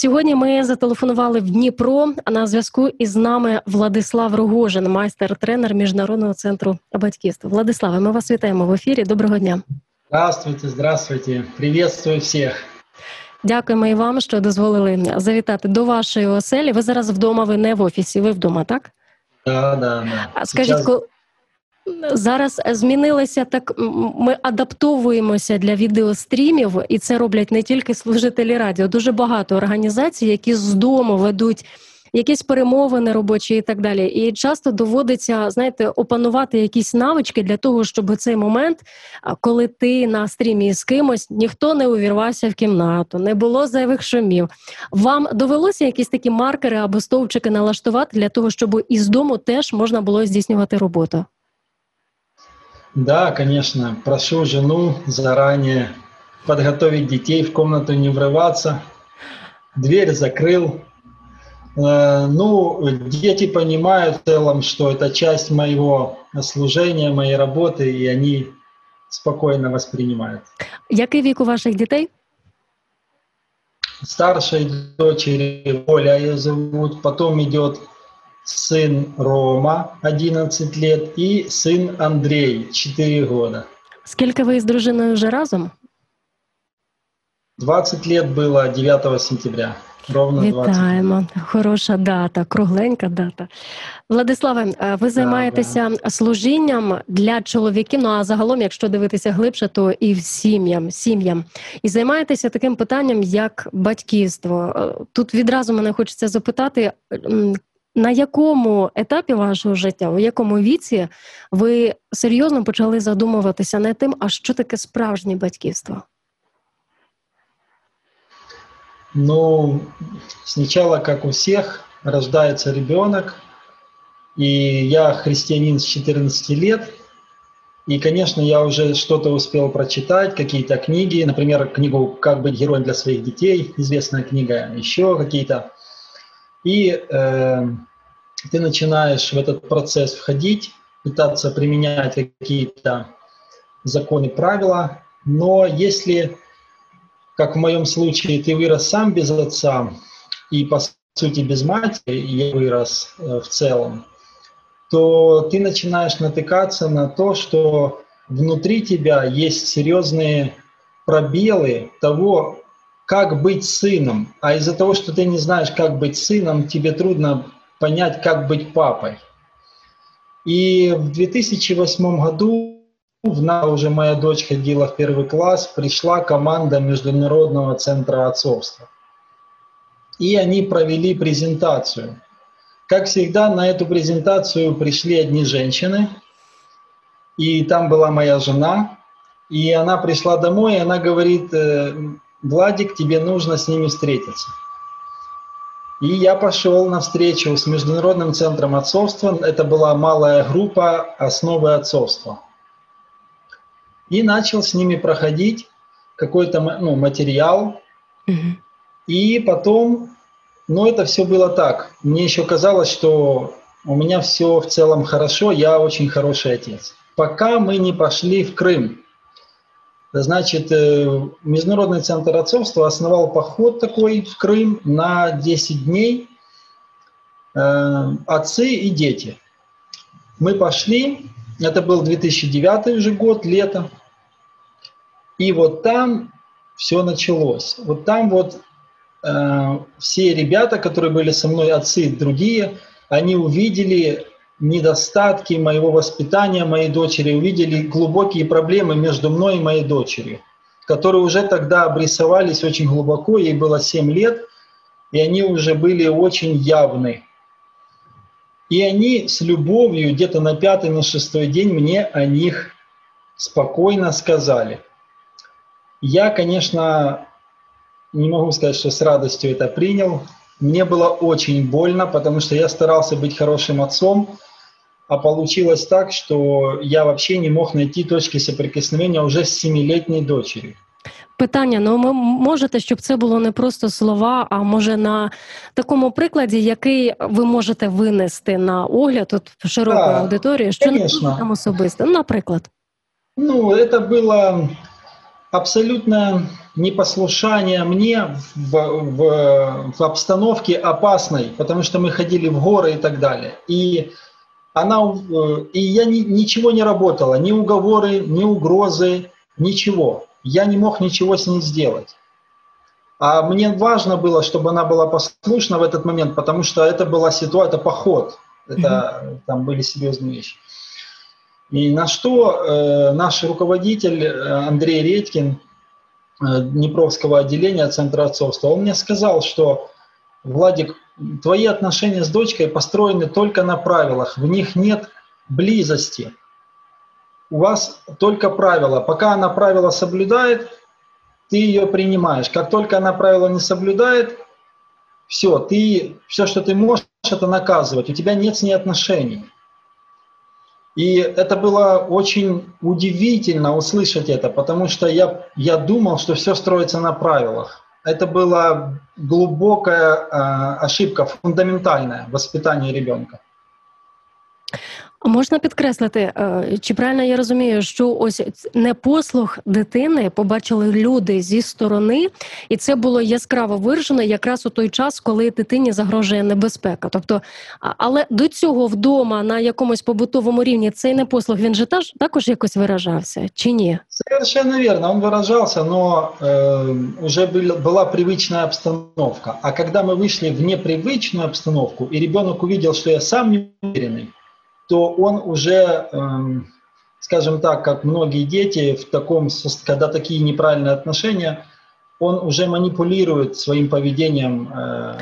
Сьогодні ми зателефонували в Дніпро. А на зв'язку із нами Владислав Рогожин, майстер-тренер міжнародного центру батьківства. Владиславе, ми вас вітаємо в ефірі. Доброго дня. Здравствуйте, здравствуйте. Приветствую всіх. Дякуємо і вам, що дозволили завітати до вашої оселі. Ви зараз вдома, ви не в офісі, ви вдома, так? Да, да, да. Скажіть, Сейчас- зараз змінилося так, ми адаптовуємося для відеострімів, і це роблять не тільки служителі радіо. Дуже багато організацій, які з дому ведуть. Якісь перемовини робочі і так далі, і часто доводиться знаєте опанувати якісь навички для того, щоб цей момент, коли ти на стрімі з кимось, ніхто не увірвався в кімнату, не було зайвих шумів. Вам довелося якісь такі маркери або стовпчики налаштувати для того, щоб із дому теж можна було здійснювати роботу? Да, конечно. Прошу жену заранее подготовить детей, в комнату не врываться. Дверь закрыл. Э, Ну, дети понимают в целом, что это часть моего служения, моей работы, и они спокойно воспринимают. Який вік у ваших дітей? Старшей дочери Оля ее зовут, потом идет сын Рома, 11 лет, и сын Андрей, 4 года. Скільки ви з дружиною вже разом? 20 лет было 9 сентября. Ровно 20. Вітаємо. Хороша дата, кругленька дата. Владиславе, е, ви займаєтеся служінням для чоловіків. Ну а загалом, якщо дивитися глибше, то і в сім'ям, сім'ям. І займаєтеся таким питанням, як батьківство. Е, Тут відразу мене хочеться запитати. м, На якому етапі вашого життя, у якому віці ви серйозно почали задумуватися над тим, а що таке справжнє батьківство? Ну, сначала, как у всех, рождается ребенок, и я христианин с 14 лет, и, конечно, я уже что-то успел прочитать, какие-то книги, например, книгу «Как быть героем для своих детей», известная книга, еще какие-то. и э, ты начинаешь в этот процесс входить, пытаться применять какие-то законы, правила, но если как в моем случае, ты вырос сам без отца и, по сути, без матери, я вырос э, в целом, то ты начинаешь натыкаться на то, что внутри тебя есть серьезные пробелы того, как быть сыном. А из-за того, что ты не знаешь, как быть сыном, тебе трудно понять, как быть папой. И в 2008 году в на уже моя дочь ходила в первый класс, пришла команда Международного центра отцовства. И они провели презентацию. Как всегда, на эту презентацию пришли одни женщины, и там была моя жена, и она пришла домой, и она говорит, «Э, Владик, тебе нужно с ними встретиться. И я пошел на встречу с Международным центром отцовства. Это была малая группа «Основы отцовства» и начал с ними проходить какой-то ну, материал. Мгм. И потом, ну это все было так. Мне еще казалось, что у меня все в целом хорошо, я очень хороший отец. Пока мы не пошли в Крым. Значит, э, Международный центр отцовства основал поход такой в Крым на 10 дней. Э, Отцы и дети. Мы пошли, это был 2009 уже год, лето. И вот там все началось. Вот там вот э, все ребята, которые были со мной, отцы и другие, они увидели недостатки моего воспитания, моей дочери, увидели глубокие проблемы между мной и моей дочерью. которые уже тогда обрисовались очень глубоко, ей было 7 лет, и они уже были очень явны. И они с любовью где-то на пятый, на шестой день мне о них спокойно сказали. Я, конечно, не могу сказать, что с радостью это принял. Мне было очень больно, потому что я старался быть хорошим отцом, а получилось так, что я вообще не мог найти точки соприкосновения уже з семилетней дочерью. Питання: ну ви можете, щоб це було не просто слова, а може на такому прикладі, який ви можете винести на огляд от широку Так, аудиторію, що не конечно. там особисто. Ну, наприклад. Ну, это было абсолютно непослушание мне в, в, в обстановке опасной, потому что мы ходили в горы и так далее. И она, э, и я ни- ничего не работала, ни уговоры, ни угрозы, ничего. Я не мог ничего с ней сделать. А мне важно было, чтобы она была послушна в этот момент, потому что это была ситуация, это поход, это там были серьезные вещи. И на что э, наш руководитель э, Андрей Редькин э, Днепровского отделения Центра отцовства, он мне сказал, что Владик, твои отношения с дочкой построены только на правилах, в них нет близости. У вас только правила. Пока она правила соблюдает, ты ее принимаешь. Как только она правила не соблюдает, все, ты, все, что ты можешь, это наказывать. У тебя нет с ней отношений. И это было очень удивительно услышать это, потому что я, я думал, что все строится на правилах. Это была глубокая э, ошибка, фундаментальная в воспитании ребенка. А можна підкреслити, е, чи правильно я розумію, що ось непослух дитини побачили люди зі сторони, і це було яскраво виражено якраз у той час, коли дитині загрожує небезпека. Тобто, а- але до цього вдома на якомусь побутовому рівні цей непослух він же таж- також якось виражався, чи ні? Совершенно верно, он выражался, но э, уже был- была привычная обстановка. А когда мы вышли в непривычную обстановку, и ребенок увидел, что я сам не уверенный, то он уже, эм, скажем так, как многие дети в таком, когда такие неправильные отношения, он уже манипулирует своим поведением э,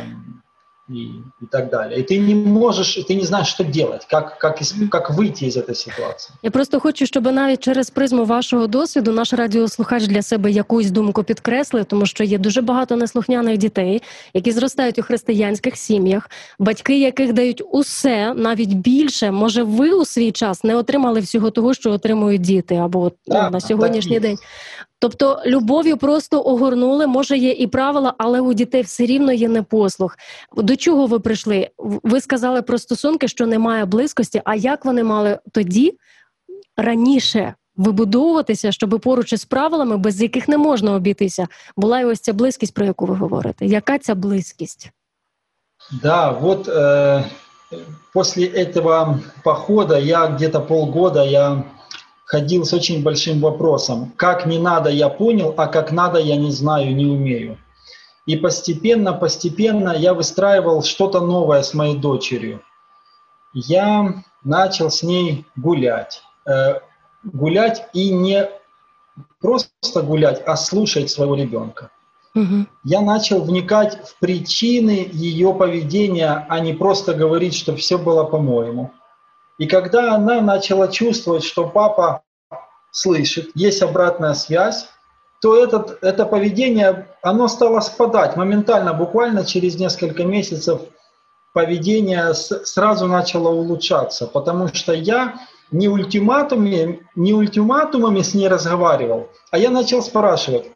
и, и так далее. И ты не можешь, ты не знаешь, что делать, как, как, из- как выйти из этой ситуации. Я просто хочу, щоб навіть через призму вашого досвіду наш радіослухач для себе якусь думку підкреслив, тому що є дуже багато неслухняних дітей, які зростають у християнських сім'ях, батьки яких дають усе, навіть більше. Може, ви у свій час не отримали всього того, що отримують діти, або от, ну, Так, на сьогоднішній так і є. день. Тобто любов'ю просто огорнули, може є і правила, але у дітей все рівно є непослух. До чого ви прийшли? Ви сказали про стосунки, що немає близькості. А як вони мали тоді раніше вибудовуватися, щоб поруч із правилами, без яких не можна обійтися, була і ось ця близькість, про яку ви говорите? Яка ця близькість? Да, вот э, после этого похода я где-то полгода я ходил с очень большим вопросом. Как не надо, я понял, а как надо, я не знаю, не умею. И постепенно, постепенно я выстраивал что-то новое с моей дочерью. Я начал с ней гулять. Э, гулять и не просто гулять, а слушать своего ребенка Угу. я начал вникать в причины ее поведения, а не просто говорить, что все было по-моему. И когда она начала чувствовать, что папа слышит, есть обратная связь, то этот, это поведение, оно стало спадать моментально, буквально через несколько месяцев поведение с- сразу начало улучшаться, потому что я не ультиматумами, не ультиматумами с ней разговаривал, а я начал спрашивать,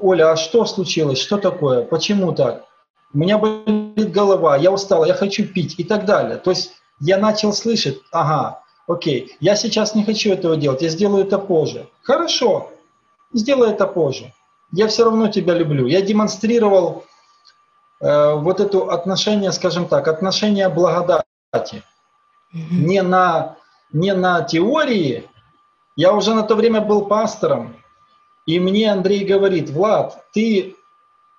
Оля, а что случилось? Что такое? Почему так? У меня болит голова, я устал, я хочу пить и так далее. То есть я начал слышать, ага, окей, я сейчас не хочу этого делать, я сделаю это позже. Хорошо, сделай это позже. Я все равно тебя люблю. Я демонстрировал э, вот это отношение, скажем так, отношение благодати не на, не на теории. Я уже на то время был пастором, и мне Андрей говорит, Влад, ты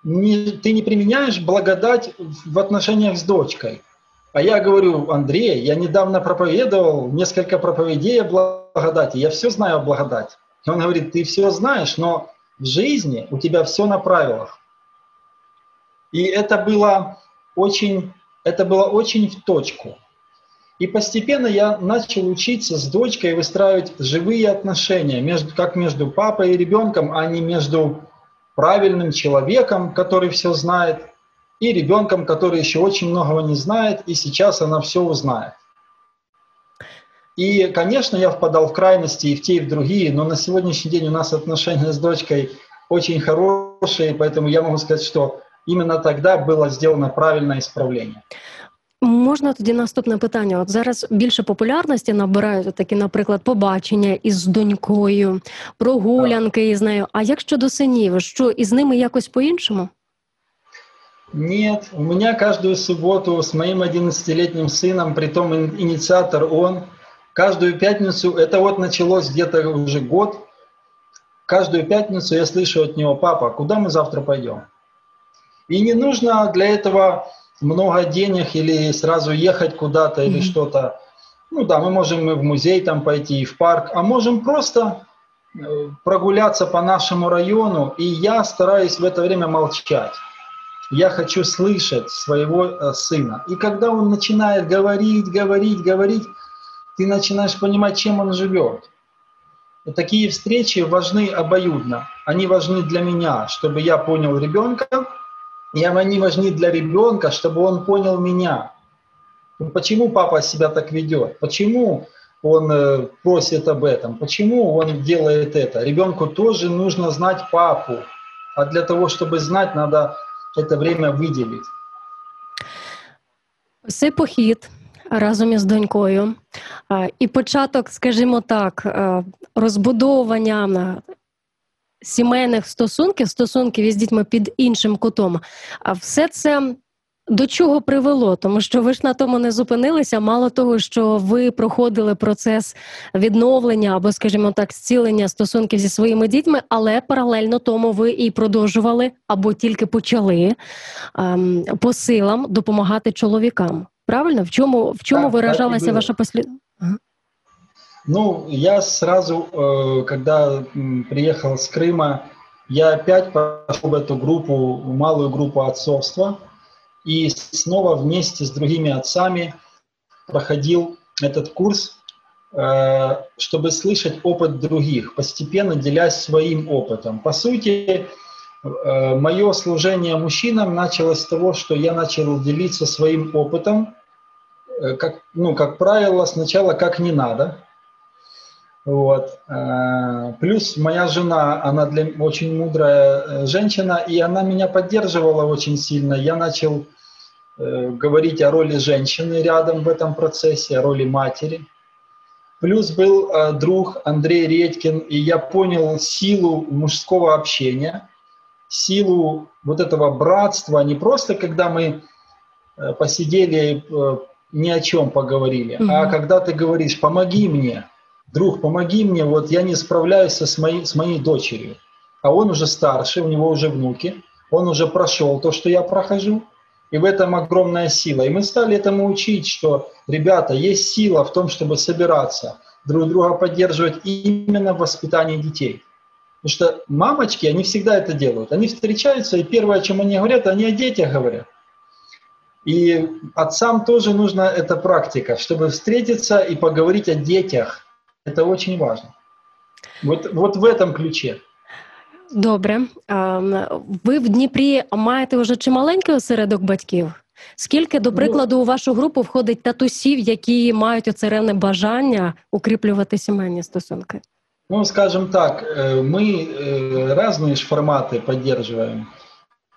не, ты не применяешь благодать в отношениях с дочкой. А я говорю, Андрей, я недавно проповедовал несколько проповедей о благодати, я все знаю о благодати. И он говорит, ты все знаешь, но в жизни у тебя все на правилах. И это было очень, это было очень в точку. И постепенно я начал учиться с дочкой выстраивать живые отношения, между, как между папой и ребенком, а не между правильным человеком, который все знает, и ребенком, который еще очень многого не знает, и сейчас она все узнает. И, конечно, я впадал в крайности и в те, и в другие, но на сегодняшний день у нас отношения с дочкой очень хорошие, поэтому я могу сказать, что именно тогда было сделано правильное исправление. Можна тоді наступне питання? От зараз більше популярності набирають такі, наприклад, побачення із донькою, прогулянки із нею. А як щодо синів, що із ними якось по-іншому? Нет, у меня каждую субботу с моим 11-летним сыном, притом ин- инициатор он, каждую пятницу, это вот началось где-то уже год, каждую пятницу я слышу от него, папа, куда мы завтра пойдем? И не нужно для этого много денег или сразу ехать куда-то или Мгм. что-то. Ну да, мы можем и в музей там пойти, и в парк, а можем просто э, прогуляться по нашему району, и я стараюсь в это время молчать. Я хочу слышать своего э, сына. И когда он начинает говорить, говорить, говорить, ты начинаешь понимать, чем он живет. Такие встречи важны обоюдно. Они важны для меня, чтобы я понял ребенка, и они важны для ребенка, чтобы он понял меня. Ну, Почему папа себя так ведет? Почему он э, просит об этом? Почему он делает это? Ребенку тоже нужно знать папу. А для того, чтобы знать, надо это время выделить. Цей похід разом із донькою і початок, скажімо так, розбудовування сімейних стосунків, стосунків із дітьми під іншим кутом. А все це до чого привело? Тому що ви ж на тому не зупинилися. Мало того, що ви проходили процес відновлення або, скажімо так, зцілення стосунків зі своїми дітьми, але паралельно тому ви і продовжували або тільки почали ем, по силам допомагати чоловікам. Правильно? В чому в чому Так, так і виражалася було. ваша послід... Ну, я сразу, э, когда м, приехал с Крыма, я опять пошел в эту группу, в малую группу отцовства, И снова вместе с другими отцами проходил этот курс, э, чтобы слышать опыт других, постепенно делясь своим опытом. По сути, э, мое служение мужчинам началось с того, что я начал делиться своим опытом, э, как, ну, как правило, сначала как не надо, вот. Плюс моя жена, она для очень мудрая женщина, и она меня поддерживала очень сильно. Я начал говорить о роли женщины рядом в этом процессе, о роли матери. Плюс был э, друг Андрей Редькин, и я понял силу мужского общения, силу вот этого братства, не просто когда мы э, посидели, э, ни о чем поговорили, а Мгм. когда ты говоришь, помоги мне, друг, помоги мне, вот я не справляюсь со с моей, с моей дочерью. А он уже старше, у него уже внуки, он уже прошел то, что я прохожу, и в этом огромная сила. И мы стали этому учить, что, ребята, есть сила в том, чтобы собираться, друг друга поддерживать именно в воспитании детей. Потому что мамочки, они всегда это делают. Они встречаются, и первое, о чем они говорят, они о детях говорят. И отцам тоже нужна эта практика, чтобы встретиться и поговорить о детях. Это очень важно. Вот, вот в этом ключе. Добре. Ем, Ви в Дніпрі маєте вже чималенький осередок батьків? Скільки, до Ну, прикладу, у вашу групу входить татусів, які мають оце ревне бажання укріплювати сімейні стосунки? Ну, скажем так, э, мы э, разные ж форматы поддерживаем.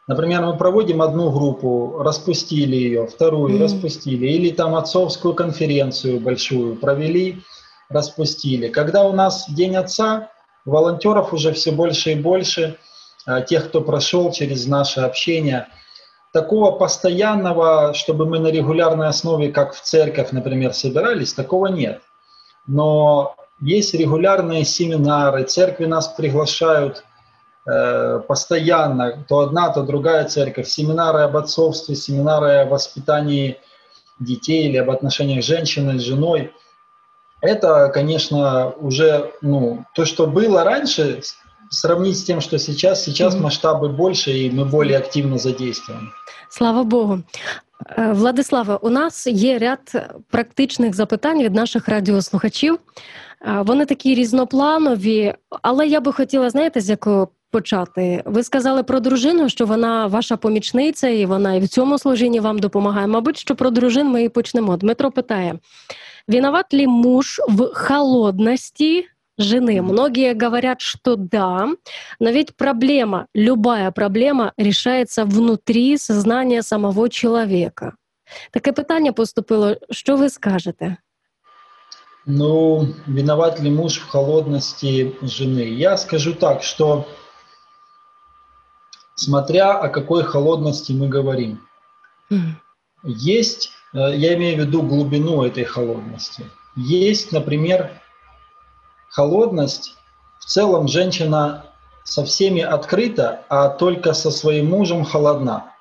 Например, мы проводим одну группу, распустили ее, вторую Мгм. распустили, или там отцовскую конференцию большую провели, распустили. Когда у нас День Отца, волонтеров уже все больше и больше, а, тех, кто прошел через наше общение. Такого постоянного, чтобы мы на регулярной основе, как в церковь, например, собирались, такого нет. Но есть регулярные семинары, церкви нас приглашают э, постоянно, то одна, то другая церковь, семинары об отцовстве, семинары о воспитании детей или об отношениях женщины с женой. Это, конечно, уже ну, то, что было раньше, сравнить с тем, что сейчас, сейчас Мгм. масштабы больше, и мы более активно задействуем. Слава Богу. Е, Владиславе, у нас є ряд практичних запитань від наших радіослухачів. Е, Вони такі різнопланові, але я би хотіла, знаєте, з якого почати? Ви сказали про дружину, що вона ваша помічниця, і вона і в цьому служінні вам допомагає. Мабуть, що про дружин ми і почнемо. Дмитро питає: виноват ли муж в холодности жены? Многие говорят, что да, но ведь проблема, любая проблема решается внутрі сознання самого чоловіка. Таке питання поступило. Що ви скажете? Ну, виноват ли муж в холодности жены? Я скажу так, что смотря о какой холодности мы говорим. Мгм. Есть, я имею в виду глубину этой холодности. Есть, например, холодность. В целом женщина со всеми открыта, а только со своим мужем холодна.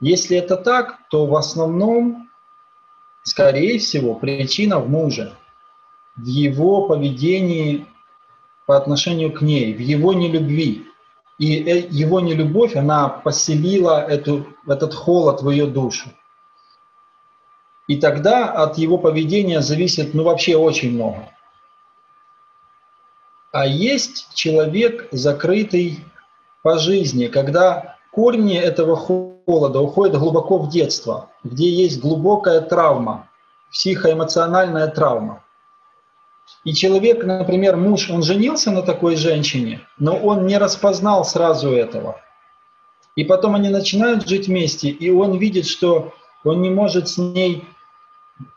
Если это так, то в основном, скорее всего, причина в муже, в его поведении по отношению к ней, в его нелюбви. И э, его нелюбовь, она поселила эту, этот холод в ее душу. И тогда от его поведения зависит, ну, вообще очень много. А есть человек, закрытый по жизни, когда корни этого холода уходят глубоко в детство, где есть глубокая травма, психоэмоциональная травма. И человек, например, муж, он женился на такой женщине, но он не распознал сразу этого. И потом они начинают жить вместе, и он видит, что он не может с ней...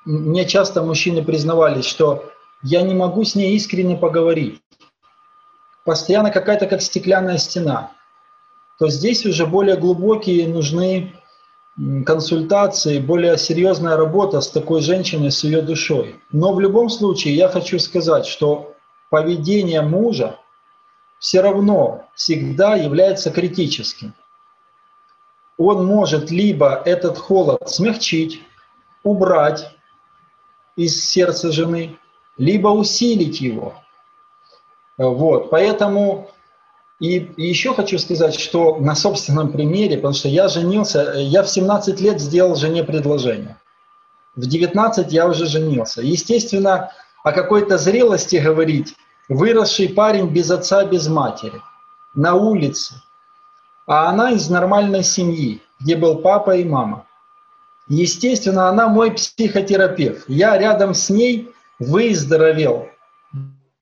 Мне часто мужчины признавались, что я не могу с ней искренне поговорить. Постоянно какая-то как стеклянная стена. То здесь уже более глубокие нужны консультации, более серьезная работа с такой женщиной, с ее душой. Но в любом случае я хочу сказать, что поведение мужа все равно всегда является критическим. Он может либо этот холод смягчить, убрать из сердца жены, либо усилить его. Вот, поэтому и, еще хочу сказать, что на собственном примере, потому что я женился, я в 17 лет сделал жене предложение. В 19 я уже женился. Естественно, о какой-то зрелости говорить, выросший парень без отца, без матери, на улице. А она из нормальной семьи, где был папа и мама. Естественно, она мой психотерапевт. Я рядом с ней выздоровел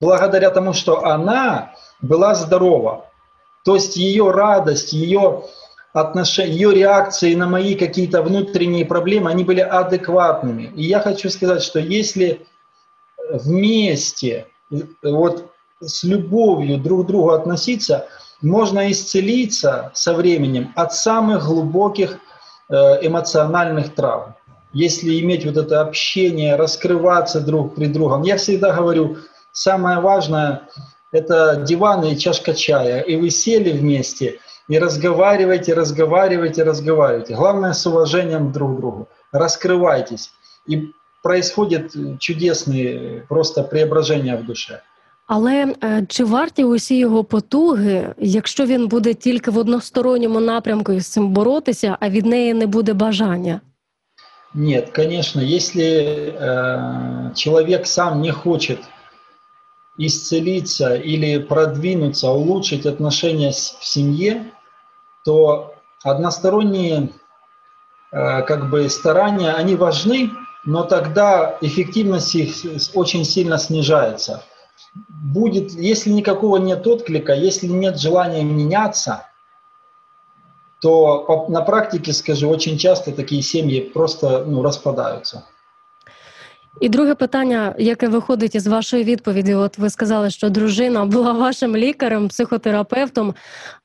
благодаря тому, что она была здорова. То есть ее радость, ее отношения, ее реакции на мои какие-то внутренние проблемы, они были адекватными. И я хочу сказать, что если вместе, вот с любовью друг к другу относиться, можно исцелиться со временем от самых глубоких эмоциональных травм. Если иметь вот это общение, раскрываться друг при другом. Я всегда говорю, самое важное – это диван и чашка чая. И вы сели вместе и разговариваете, разговариваете, разговариваете. Главное с уважением друг к другу. Раскрывайтесь. И происходят чудесные просто преображения в душе. Але е, чи варті усі його потуги, якщо він буде тільки в односторонньому напрямку із цим боротися, а від неї не буде бажання? Нет, конечно, если э, человек сам не хочет исцелиться или продвинуться, улучшить отношения с- в семье, то односторонние э, как бы старания, они важны, но тогда эффективность их с- очень сильно снижается. Будет, если никакого нет отклика, если нет желания меняться, то на практике, скажу, очень часто такие семьи просто ну, распадаются. І друге питання, яке виходить із вашої відповіді, от ви сказали, що дружина була вашим лікарем, психотерапевтом,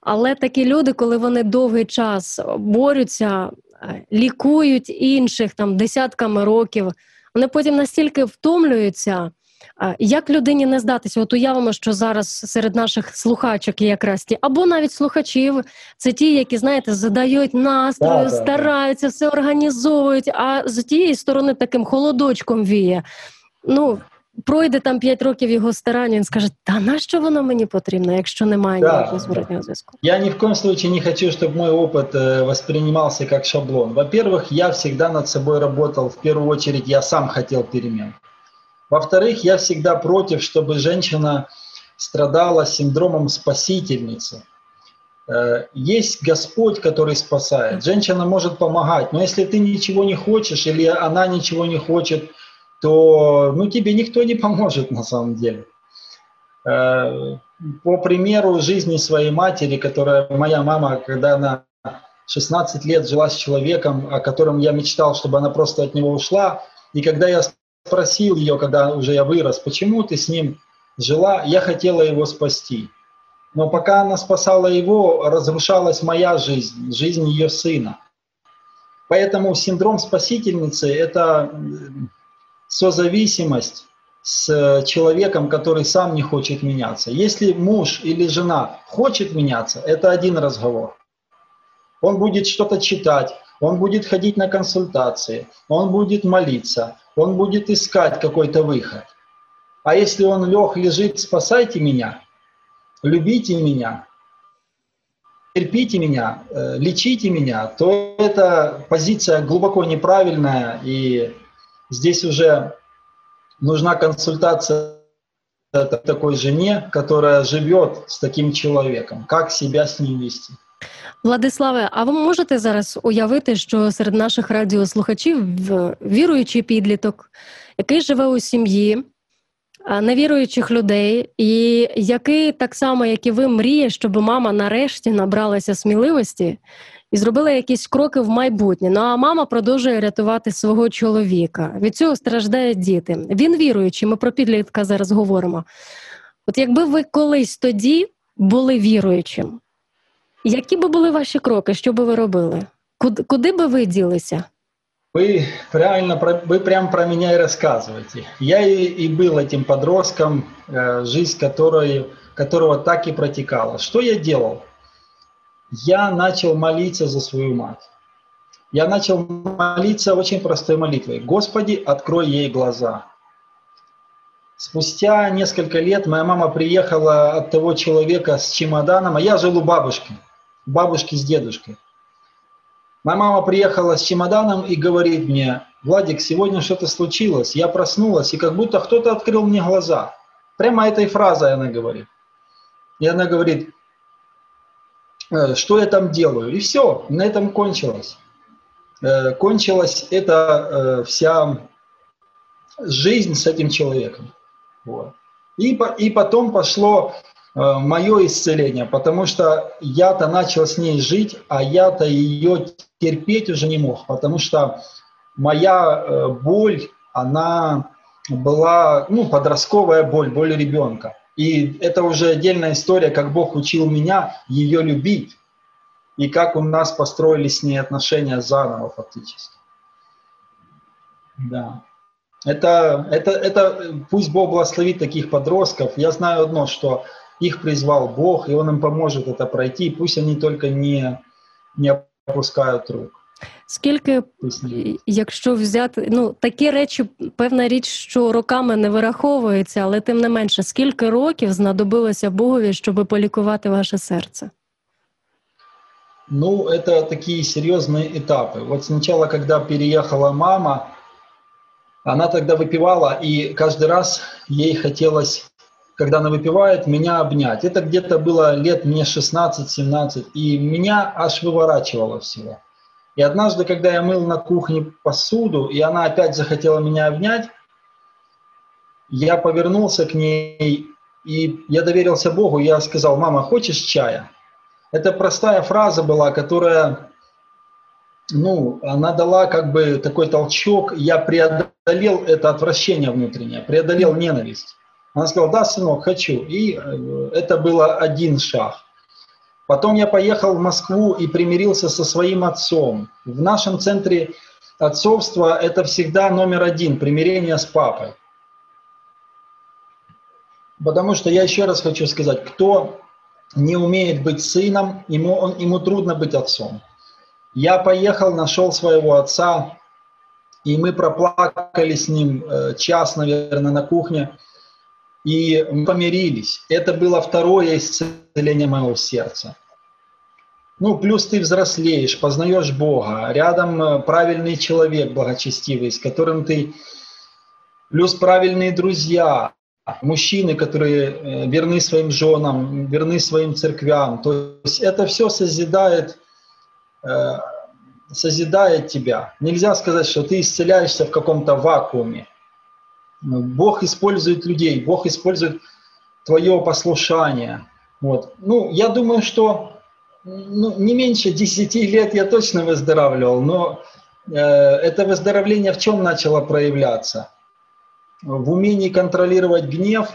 але такі люди, коли вони довгий час борються, е, лікують інших там десятками років, вони потім настільки втомлюються. А Як людині не здатися? От уявимо, що зараз серед наших слухачок є якраз ті, або навіть слухачів, це ті, які, знаєте, задають настрою, Так, так, так. стараються, все організовують, а з тієї сторони таким холодочком віє. Ну, пройде там 5 років його старання, він скаже: Та нащо воно мені потрібно, якщо немає Да, ніякого да. зворотнього зв'язку? Я ни в коем случае не хочу, чтобы мой опыт э, воспринимался как шаблон. Во-первых, я всегда над собой работал. В первую очередь, я сам хотел перемен. Во-вторых, я всегда против, чтобы женщина страдала синдромом спасительницы. Э, Есть Господь, который спасает. Женщина может помогать, но если ты ничего не хочешь или она ничего не хочет, то ну, тебе никто не поможет на самом деле. Э, По примеру жизни своей матери, которая моя мама, когда она 16 лет жила с человеком, о котором я мечтал, чтобы она просто от него ушла, и когда я спросил ее, когда уже я вырос, почему ты с ним жила, я хотела его спасти. Но пока она спасала его, разрушалась моя жизнь, жизнь ее сына. Поэтому синдром спасительницы – это м, созависимость с э, человеком, который сам не хочет меняться. Если муж или жена хочет меняться, это один разговор. Он будет что-то читать, он будет ходить на консультации, он будет молиться, он будет искать какой-то выход. А если он лег, лежит, спасайте меня, любите меня, терпите меня, э, лечите меня, то это позиция глубоко неправильная, и здесь уже нужна консультация такой жене, которая живет с таким человеком, как себя с ним вести. Владиславе, а ви можете зараз уявити, що серед наших радіослухачів віруючий підліток, який живе у сім'ї, невіруючих людей, і який так само, як і ви, мріє, щоб мама нарешті набралася сміливості і зробила якісь кроки в майбутнє. Ну а мама продовжує рятувати свого чоловіка. Від цього страждають діти. Він віруючий, ми про підлітка зараз говоримо. От якби ви колись тоді були віруючим, які би були ваші кроки? Що би ви робили? Куди, куди би ви ділися? Вы правильно, про- вы прям про меня и рассказываете. Я и, и был этим подростком, э, жизнь которой, которого так и протекала. Что я делал? Я начал молиться за свою мать. Я начал молиться очень простой молитвой. Господи, открой ей глаза. Спустя несколько лет моя мама приехала от того человека с чемоданом, а я жил у бабушки, у бабушки с дедушкой. Моя мама приехала с чемоданом и говорит мне, Владик, сегодня что-то случилось. Я проснулась, и как будто кто-то открыл мне глаза. Прямо этой фразой она говорит. И она говорит, «Э, что я там делаю? И все, на этом кончилось. Э, Кончилась эта э, вся жизнь с этим человеком. Вот. И, и потом пошло мое исцеление, потому что я-то начал с ней жить, а я-то ее терпеть уже не мог, потому что моя э, боль, она была, ну, подростковая боль, боль ребенка. И это уже отдельная история, как Бог учил меня ее любить, и как у нас построились с ней отношения заново фактически. Да. Это, это, это, пусть Бог благословит таких подростков. Я знаю одно, что их призвал Бог, и Он им поможет это пройти. Пусть они только не, не опускают рук. Скільки, Пусть не- якщо взяти, ну такі речі, певна річ, що роками не вираховується, але тим не менше, скільки років знадобилося Богові, щоб полікувати ваше серце? Ну, это такие серьезные этапы. Вот сначала, когда переехала мама, она тогда выпивала, и каждый раз ей хотелось, Когда она выпивает, меня обнять. Это где-то было лет мне 16-17, и меня аж выворачивало всего. И однажды, когда я мыл на кухне посуду, и она опять захотела меня обнять, я повернулся к ней, и я доверился Богу, я сказал, мама, хочешь чая? Это простая фраза была, которая, ну, она дала как бы такой толчок. Я преодолел это отвращение внутреннее, преодолел ненависть. Она сказала, да, сынок, хочу. И э, это было один шаг. Потом я поехал в Москву и примирился со своим отцом. В нашем центре отцовства это всегда номер один, примирение с папой. Потому что я еще раз хочу сказать, кто не умеет быть сыном, ему, он, ему трудно быть отцом. Я поехал, нашел своего отца, И мы проплакали с ним э, час, наверное, на кухне, и мы помирились. Это было второе исцеление моего сердца. Ну, плюс ты взрослеешь, познаешь Бога, рядом э, правильный человек благочестивый, с которым ты... Плюс правильные друзья, мужчины, которые э, верны своим женам, верны своим церквям. То есть это все созидает, э, созидает тебя. Нельзя сказать, что ты исцеляешься в каком-то вакууме. Бог использует людей, Бог использует твое послушание. Вот. Ну, я думаю, что ну, не меньше 10 лет я точно выздоравливал, но э, это выздоровление в чем начало проявляться? В умении контролировать гнев,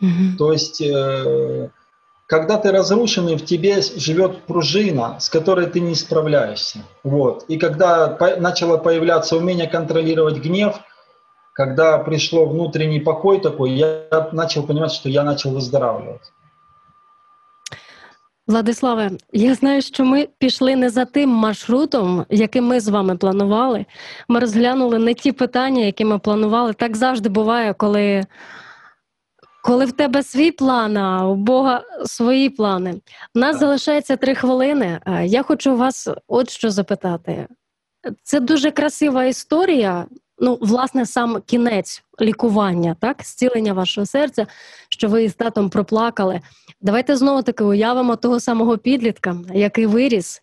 Мгм. то есть э, когда ты разрушенный, в тебе живет пружина, с которой ты не справляешься. Вот. И когда по- начало появляться умение контролировать гнев, когда пришло внутренний покой такой, я начал понимать, что я начал выздоравливать. Владиславе, я знаю, що ми пішли не за тим маршрутом, яким ми з вами планували. Ми розглянули не ті питання, які ми планували. Так завжди буває, коли, коли в тебе свій план, а у Бога свої плани. У нас залишається три хвилини. Е, Я хочу вас от що запитати. Це дуже красива історія. Ну, власне, сам кінець лікування, так, зцілення вашого серця, що ви із татом проплакали. Давайте знову таки уявимо того самого підлітка, який виріс,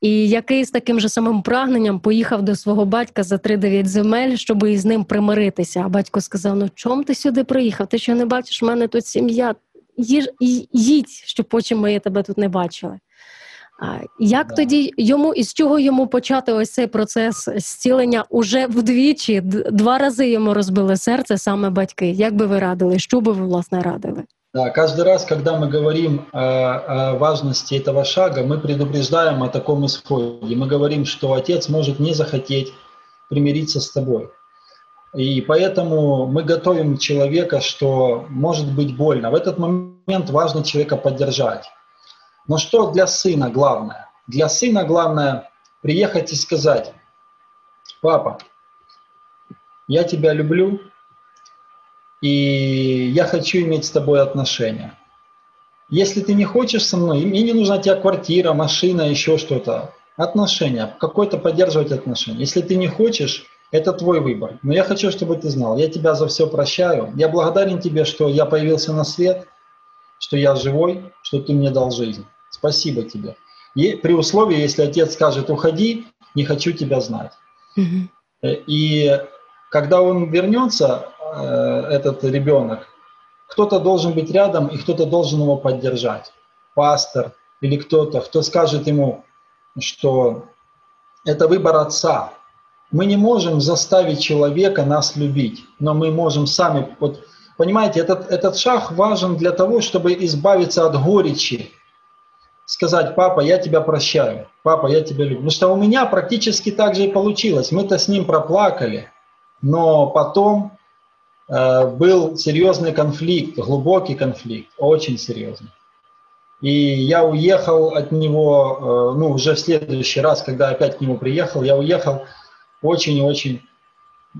і який з таким же самим прагненням поїхав до свого батька за 3-9 земель, щоб із ним примиритися. А батько сказав: Ну чом ти сюди приїхав? Ти що не бачиш, в мене тут сім'я. Їж, їдь, щоб очі мої тебе тут не бачили. А Як Да. тоді йому і з чого йому почати ось цей процес зцілення уже вдвічі? Д- Два рази йому розбили серце саме батьки. Як би ви радили? Що би ви власне радили? Да, каждый раз, когда мы говорим о, о важности этого шага, мы предупреждаем о таком исходе. Мы говорим, что отец может не захотеть примириться с тобой. И поэтому мы готовим человека, что может быть больно. В этот момент важно человека поддержать. Но что для сына главное? Для сына главное приехать и сказать, папа, я тебя люблю, и я хочу иметь с тобой отношения. Если ты не хочешь со мной, мне не нужна тебе квартира, машина, еще что-то. Отношения, какой-то поддерживать отношения. Если ты не хочешь, это твой выбор. Но я хочу, чтобы ты знал, я тебя за все прощаю. Я благодарен тебе, что я появился на свет, что я живой, что ты мне дал жизнь. Спасибо тебе. И при условии, если отец скажет, уходи, не хочу тебя знать. Э, И когда он вернется, э, этот ребенок, кто-то должен быть рядом и кто-то должен его поддержать. Пастор или кто-то, кто скажет ему, что это выбор отца. Мы не можем заставить человека нас любить, но мы можем сами... Вот, понимаете, этот, этот шаг важен для того, чтобы избавиться от горечи. Сказать, папа, я тебя прощаю, папа, я тебя люблю. Потому что у меня практически так же и получилось. Мы-то с ним проплакали, но потом э, был серьезный конфликт, глубокий конфликт, очень серьезный. И я уехал от него, э, ну, уже в следующий раз, когда опять к нему приехал, я уехал очень-очень,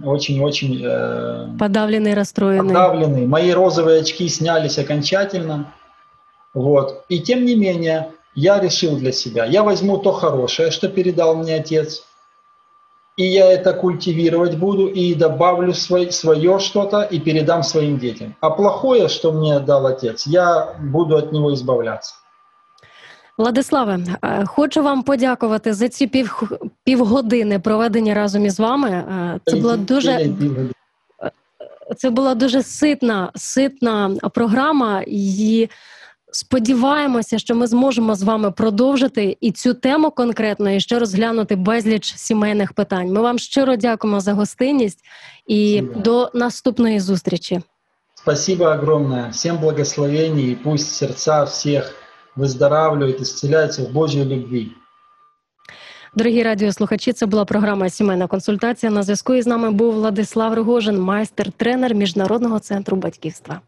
очень-очень э, Подавлений, розстроєний. подавленный. Мои розовые очки снялись окончательно. Вот. И тем не менее, я решил для себя, я возьму то хорошее, что передал мне отец, и я это культивировать буду, и добавлю свой, свое что-то, и передам своим детям. А плохое, что мне дал отец, я буду от него избавляться. Владиславе, е, хочу вам подякувати за ці пів, півгодини проведені разом із вами. Е, Це була дуже це була дуже ситна, ситна програма, і Сподіваємося, що ми зможемо з вами продовжити і цю тему конкретно і ще розглянути безліч сімейних питань. Ми вам щиро дякуємо за гостинність і Спасибо. до наступної зустрічі. Спасибо огромное. Всем благословений, и пусть сердца всех выздоравливают, исцеляются в Божьей любви. Дорогі радіослухачі, це була програма Сімейна консультація. На зв'язку із нами був Владислав Рогожин, майстер-тренер Міжнародного центру батьківства.